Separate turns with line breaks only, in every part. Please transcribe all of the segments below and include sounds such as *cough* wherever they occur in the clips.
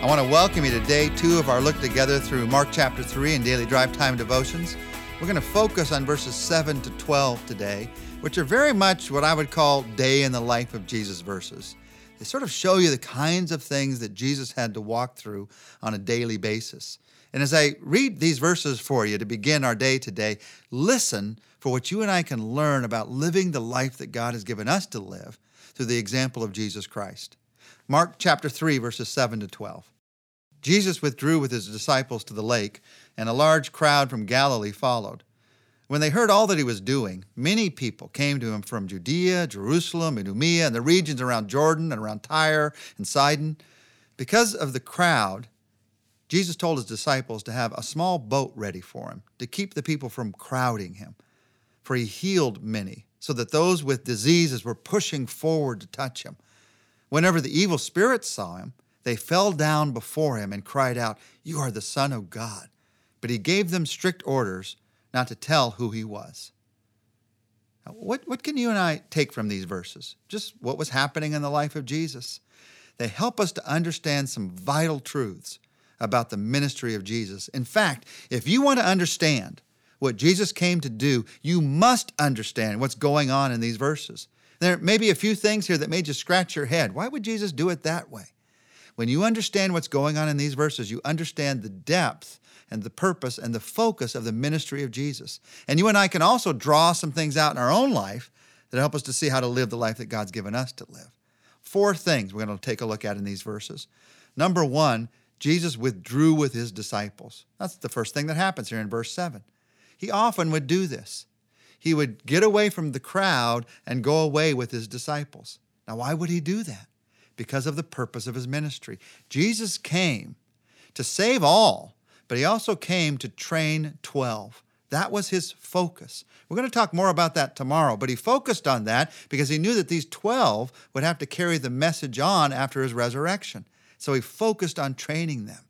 I want to welcome you to day two of our look together through Mark chapter 3 and daily drive time devotions. We're going to focus on verses 7 to 12 today, which are very much what I would call day in the life of Jesus verses. They sort of show you the kinds of things that Jesus had to walk through on a daily basis. And as I read these verses for you to begin our day today, listen for what you and I can learn about living the life that God has given us to live through the example of Jesus Christ. Mark chapter 3, verses 7 to 12. Jesus withdrew with his disciples to the lake, and a large crowd from Galilee followed. When they heard all that he was doing, many people came to him from Judea, Jerusalem, Idumea, and the regions around Jordan and around Tyre and Sidon. Because of the crowd, Jesus told his disciples to have a small boat ready for him to keep the people from crowding him. For he healed many, so that those with diseases were pushing forward to touch him. Whenever the evil spirits saw him, they fell down before him and cried out, You are the Son of God. But he gave them strict orders not to tell who he was. Now, what, what can you and I take from these verses? Just what was happening in the life of Jesus. They help us to understand some vital truths about the ministry of Jesus. In fact, if you want to understand what Jesus came to do, you must understand what's going on in these verses. There may be a few things here that may just scratch your head. Why would Jesus do it that way? When you understand what's going on in these verses, you understand the depth and the purpose and the focus of the ministry of Jesus. And you and I can also draw some things out in our own life that help us to see how to live the life that God's given us to live. Four things we're going to take a look at in these verses. Number one, Jesus withdrew with his disciples. That's the first thing that happens here in verse 7. He often would do this he would get away from the crowd and go away with his disciples. Now, why would he do that? Because of the purpose of his ministry. Jesus came to save all, but he also came to train 12. That was his focus. We're going to talk more about that tomorrow, but he focused on that because he knew that these 12 would have to carry the message on after his resurrection. So he focused on training them.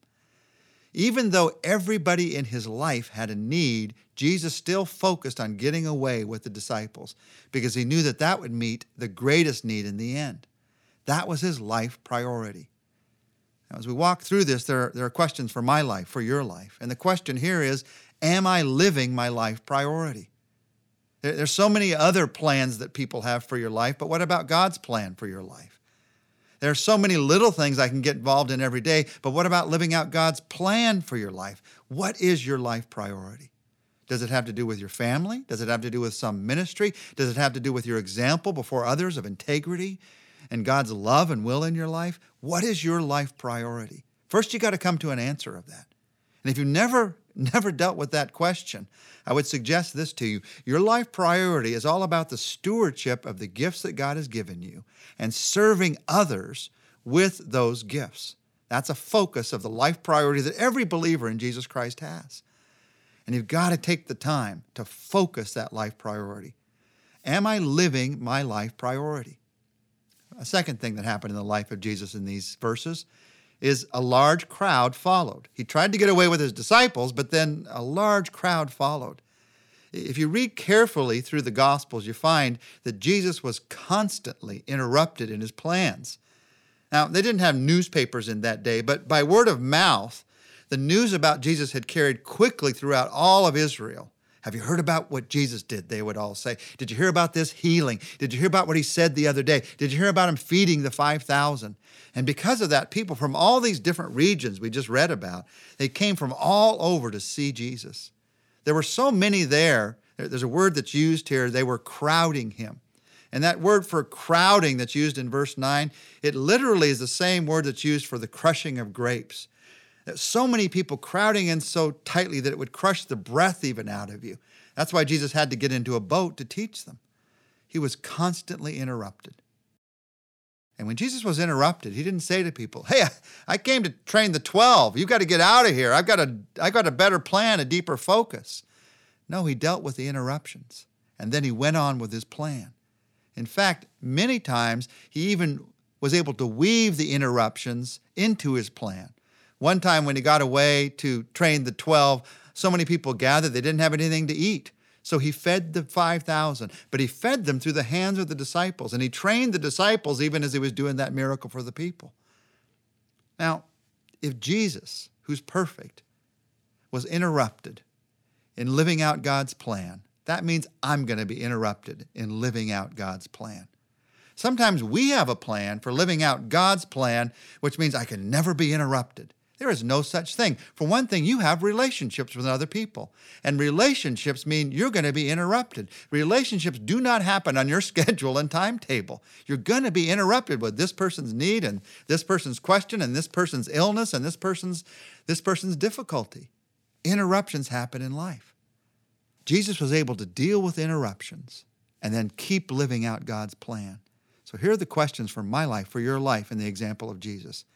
Even though everybody in his life had a need, Jesus still focused on getting away with the disciples because he knew that that would meet the greatest need in the end. That was his life priority. Now, as we walk through this, there are, there are questions for my life, for your life. And the question here is Am I living my life priority? There, there's so many other plans that people have for your life, but what about God's plan for your life? There are so many little things I can get involved in every day, but what about living out God's plan for your life? What is your life priority? Does it have to do with your family? Does it have to do with some ministry? Does it have to do with your example before others of integrity and God's love and will in your life? What is your life priority? First, you got to come to an answer of that. And if you never never dealt with that question, I would suggest this to you. Your life priority is all about the stewardship of the gifts that God has given you and serving others with those gifts. That's a focus of the life priority that every believer in Jesus Christ has. And you've got to take the time to focus that life priority. Am I living my life priority? A second thing that happened in the life of Jesus in these verses is a large crowd followed. He tried to get away with his disciples, but then a large crowd followed. If you read carefully through the Gospels, you find that Jesus was constantly interrupted in his plans. Now, they didn't have newspapers in that day, but by word of mouth, the news about Jesus had carried quickly throughout all of Israel. Have you heard about what Jesus did? They would all say. Did you hear about this healing? Did you hear about what he said the other day? Did you hear about him feeding the 5,000? And because of that, people from all these different regions we just read about, they came from all over to see Jesus. There were so many there. There's a word that's used here. They were crowding him. And that word for crowding that's used in verse 9, it literally is the same word that's used for the crushing of grapes. So many people crowding in so tightly that it would crush the breath even out of you. That's why Jesus had to get into a boat to teach them. He was constantly interrupted. And when Jesus was interrupted, he didn't say to people, Hey, I came to train the 12. You've got to get out of here. I've got a, I've got a better plan, a deeper focus. No, he dealt with the interruptions. And then he went on with his plan. In fact, many times he even was able to weave the interruptions into his plan. One time when he got away to train the 12, so many people gathered, they didn't have anything to eat. So he fed the 5,000, but he fed them through the hands of the disciples, and he trained the disciples even as he was doing that miracle for the people. Now, If Jesus, who's perfect, was interrupted in living out God's plan, that means I'm going to be interrupted in living out God's plan. Sometimes we have a plan for living out God's plan, which means I can never be interrupted. There is no such thing. For one thing, you have relationships with other people, and relationships mean you're going to be interrupted. Relationships do not happen on your *laughs* schedule and timetable. You're going to be interrupted with this person's need and this person's question and this person's illness and this person's this person's difficulty. Interruptions happen in life. Jesus was able to deal with interruptions and then keep living out God's plan. So here are the questions for my life, for your life, in the example of Jesus.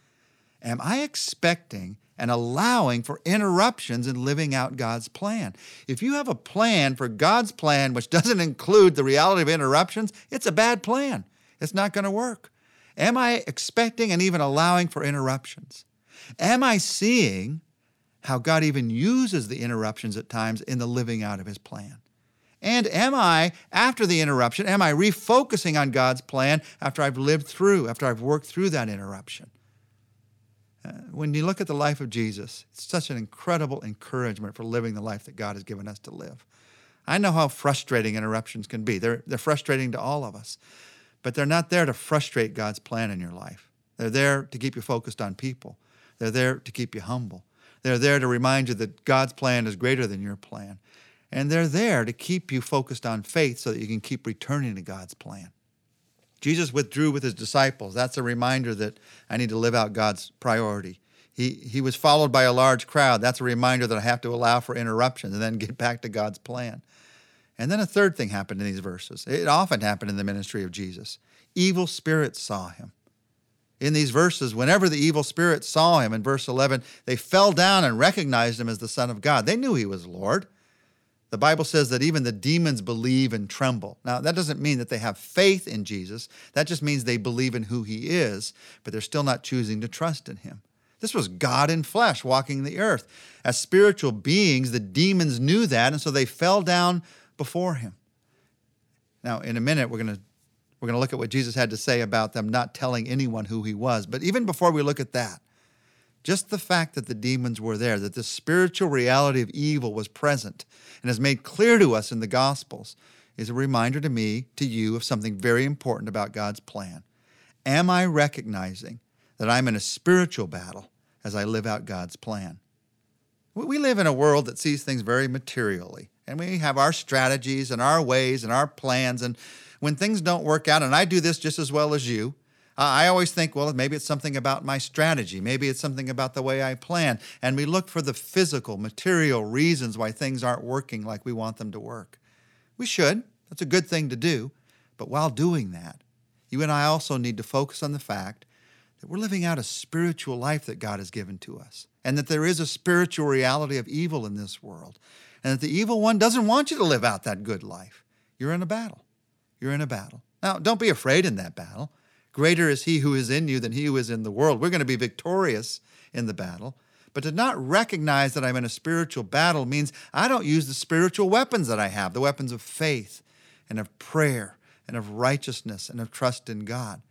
Am I expecting and allowing for interruptions in living out God's plan? If you have a plan for God's plan which doesn't include the reality of interruptions, it's a bad plan. It's not going to work. Am I expecting and even allowing for interruptions? Am I seeing how God even uses the interruptions at times in the living out of his plan? And am I, after the interruption, am I refocusing on God's plan after I've lived through, after I've worked through that interruption? Uh, when you look at the life of Jesus, it's such an incredible encouragement for living the life that God has given us to live. I know how frustrating interruptions can be. They're, they're frustrating to all of us, but they're not there to frustrate God's plan in your life. They're there to keep you focused on people, they're there to keep you humble. They're there to remind you that God's plan is greater than your plan. And they're there to keep you focused on faith so that you can keep returning to God's plan. Jesus withdrew with his disciples. That's a reminder that I need to live out God's priority. He, he was followed by a large crowd. That's a reminder that I have to allow for interruptions and then *laughs* get back to God's plan. And then a third thing happened in these verses. It often happened in the ministry of Jesus. Evil spirits saw him. In these verses, whenever the evil spirits saw him, in verse 11, they fell down and recognized him as the Son of God. They knew he was Lord. The Bible says that even the demons believe and tremble. Now, that doesn't mean that they have faith in Jesus. That just means they believe in who he is, but they're still not choosing to trust in him. This was God in flesh walking the earth. As spiritual beings, the demons knew that, and so they fell down before him. Now, in a minute, we're going to we're going to look at what Jesus had to say about them not telling anyone who he was. But even before we look at that, just the fact that the demons were there, that the spiritual reality of evil was present and is made clear to us in the Gospels, is a reminder to me, to you, of something very important about God's plan. Am I recognizing that I'm in a spiritual battle as I live out God's plan? We live in a world that sees things very materially, and we have our strategies and our ways and our plans. And when things don't work out, and I do this just as well as you, I always think, well, maybe it's something about my strategy. Maybe it's something about the way I plan. And we look for the physical, material reasons why things aren't working like we want them to work. We should. That's a good thing to do. But while doing that, you and I also need to focus on the fact that we're living out a spiritual life that God has given to us, and that there is a spiritual reality of evil in this world, and that the evil one doesn't want you to live out that good life. You're in a battle. You're in a battle. Now, don't be afraid in that battle. Greater is he who is in you than he who is in the world. We're going to be victorious in the battle. But to not recognize that I'm in a spiritual battle means I don't use the spiritual weapons that I have the weapons of faith and of prayer and of righteousness and of trust in God.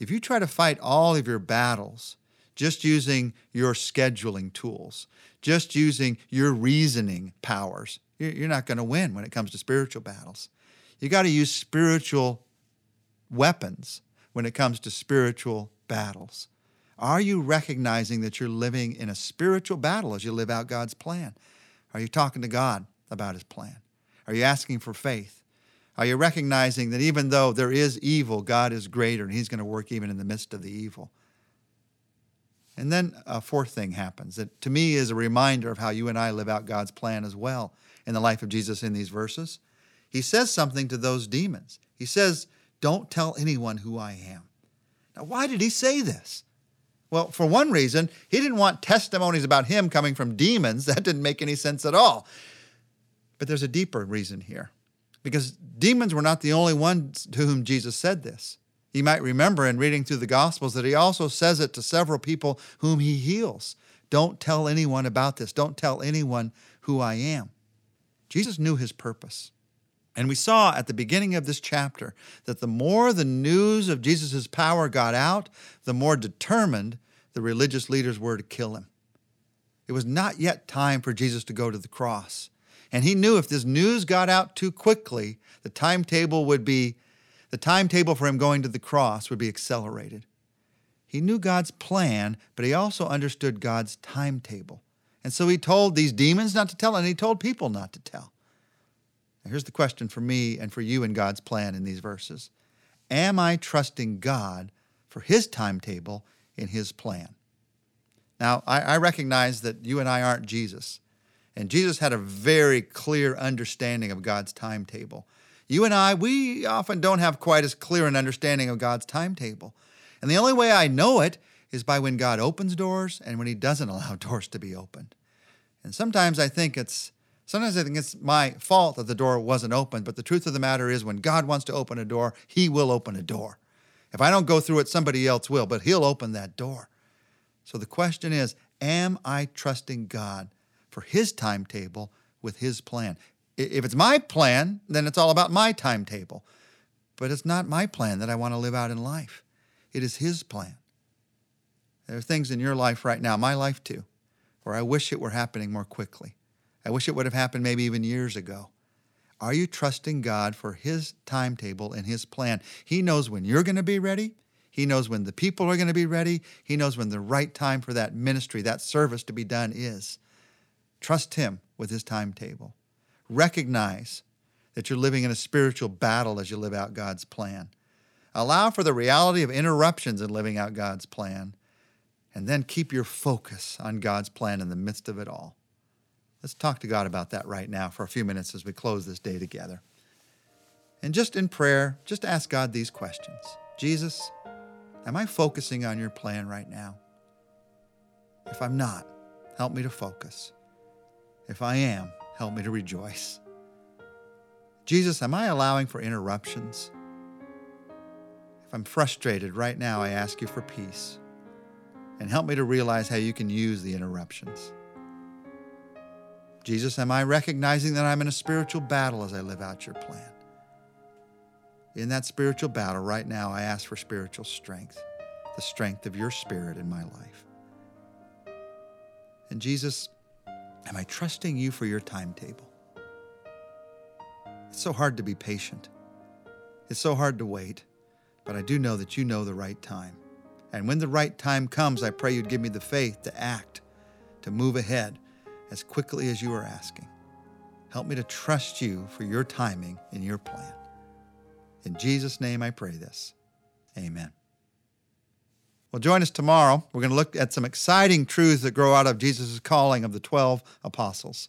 If you try to fight all of your battles just using your scheduling tools, just using your reasoning powers, you're not going to win when it comes to spiritual battles. You got to use spiritual weapons when it comes to spiritual battles? Are you recognizing that you're living in a spiritual battle as you live out God's plan? Are you talking to God about his plan? Are you asking for faith? Are you recognizing that even though there is evil, God is greater and he's going to work even in the midst of the evil? And then a fourth thing happens that to me is a reminder of how you and I live out God's plan as well in the life of Jesus in these verses. He says something to those demons. He says, don't tell anyone who I am. Now, why did he say this? Well, for one reason, he didn't want testimonies about him coming from demons. *laughs* That didn't make any sense at all. But there's a deeper reason here. Because demons were not the only ones to whom Jesus said this. You might remember in reading through the Gospels that he also says it to several people whom he heals. Don't tell anyone about this. Don't tell anyone who I am. Jesus knew his purpose. And we saw at the beginning of this chapter that the more the news of Jesus' power got out, the more determined the religious leaders were to kill him. It was not yet time for Jesus to go to the cross. And he knew if this news got out too quickly, the timetable would be the timetable for him going to the cross would be accelerated. He knew God's plan, but he also understood God's timetable. And so he told these demons not to tell, and he told people not to tell. Now here's the question for me and for you in God's plan in these verses Am I trusting God for his timetable in his plan? Now, I, I recognize that you and I aren't Jesus. And Jesus had a very clear understanding of God's timetable. You and I, we often don't have quite as clear an understanding of God's timetable. And the only way I know it is by when God opens doors and when He doesn't *laughs* allow doors to be opened. And sometimes I think it's sometimes I think it's my fault that the door wasn't opened, but the truth of the matter is when God wants to open a door, He will open a door. If I don't go through it, somebody else will, but He'll open that door. So the question is, am I trusting God for His timetable with His plan? If it's my plan, then it's all about my timetable. But it's not my plan that I want to live out in life. It is His plan. There are things in your life right now, my life too, where I wish it were happening more quickly. I wish it would have happened maybe even years ago. Are you trusting God for His timetable and His plan? He knows when you're going to be ready. He knows when the people are going to be ready. He knows when the right time for that ministry, that service to be done is. Trust Him with His timetable. Recognize that you're living in a spiritual battle as you live out God's plan. Allow for the reality of interruptions in living out God's plan, and then keep your focus on God's plan in the midst of it all. Let's talk to God about that right now for a few minutes as we close this day together. And just in prayer, just ask God these questions Jesus, am I focusing on your plan right now? If I'm not, help me to focus. If I am, help me to rejoice. Jesus, am I allowing for interruptions? If I'm frustrated right now, I ask you for peace. And help me to realize how you can use the interruptions. Jesus, am I recognizing that I'm in a spiritual battle as I live out your plan? In that spiritual battle right now, I ask for spiritual strength, the strength of your spirit in my life. And Jesus, am I trusting you for your timetable? It's so hard to be patient. It's so hard to wait but I do know that you know the right time. And when the right time comes, I pray you'd give me the faith to act, to move ahead as quickly as you are asking. Help me to trust you for your timing and your plan. In Jesus' name I pray this. Amen. Well, join us tomorrow. We're going to look at some exciting truths that grow out of Jesus' calling of the 12 apostles.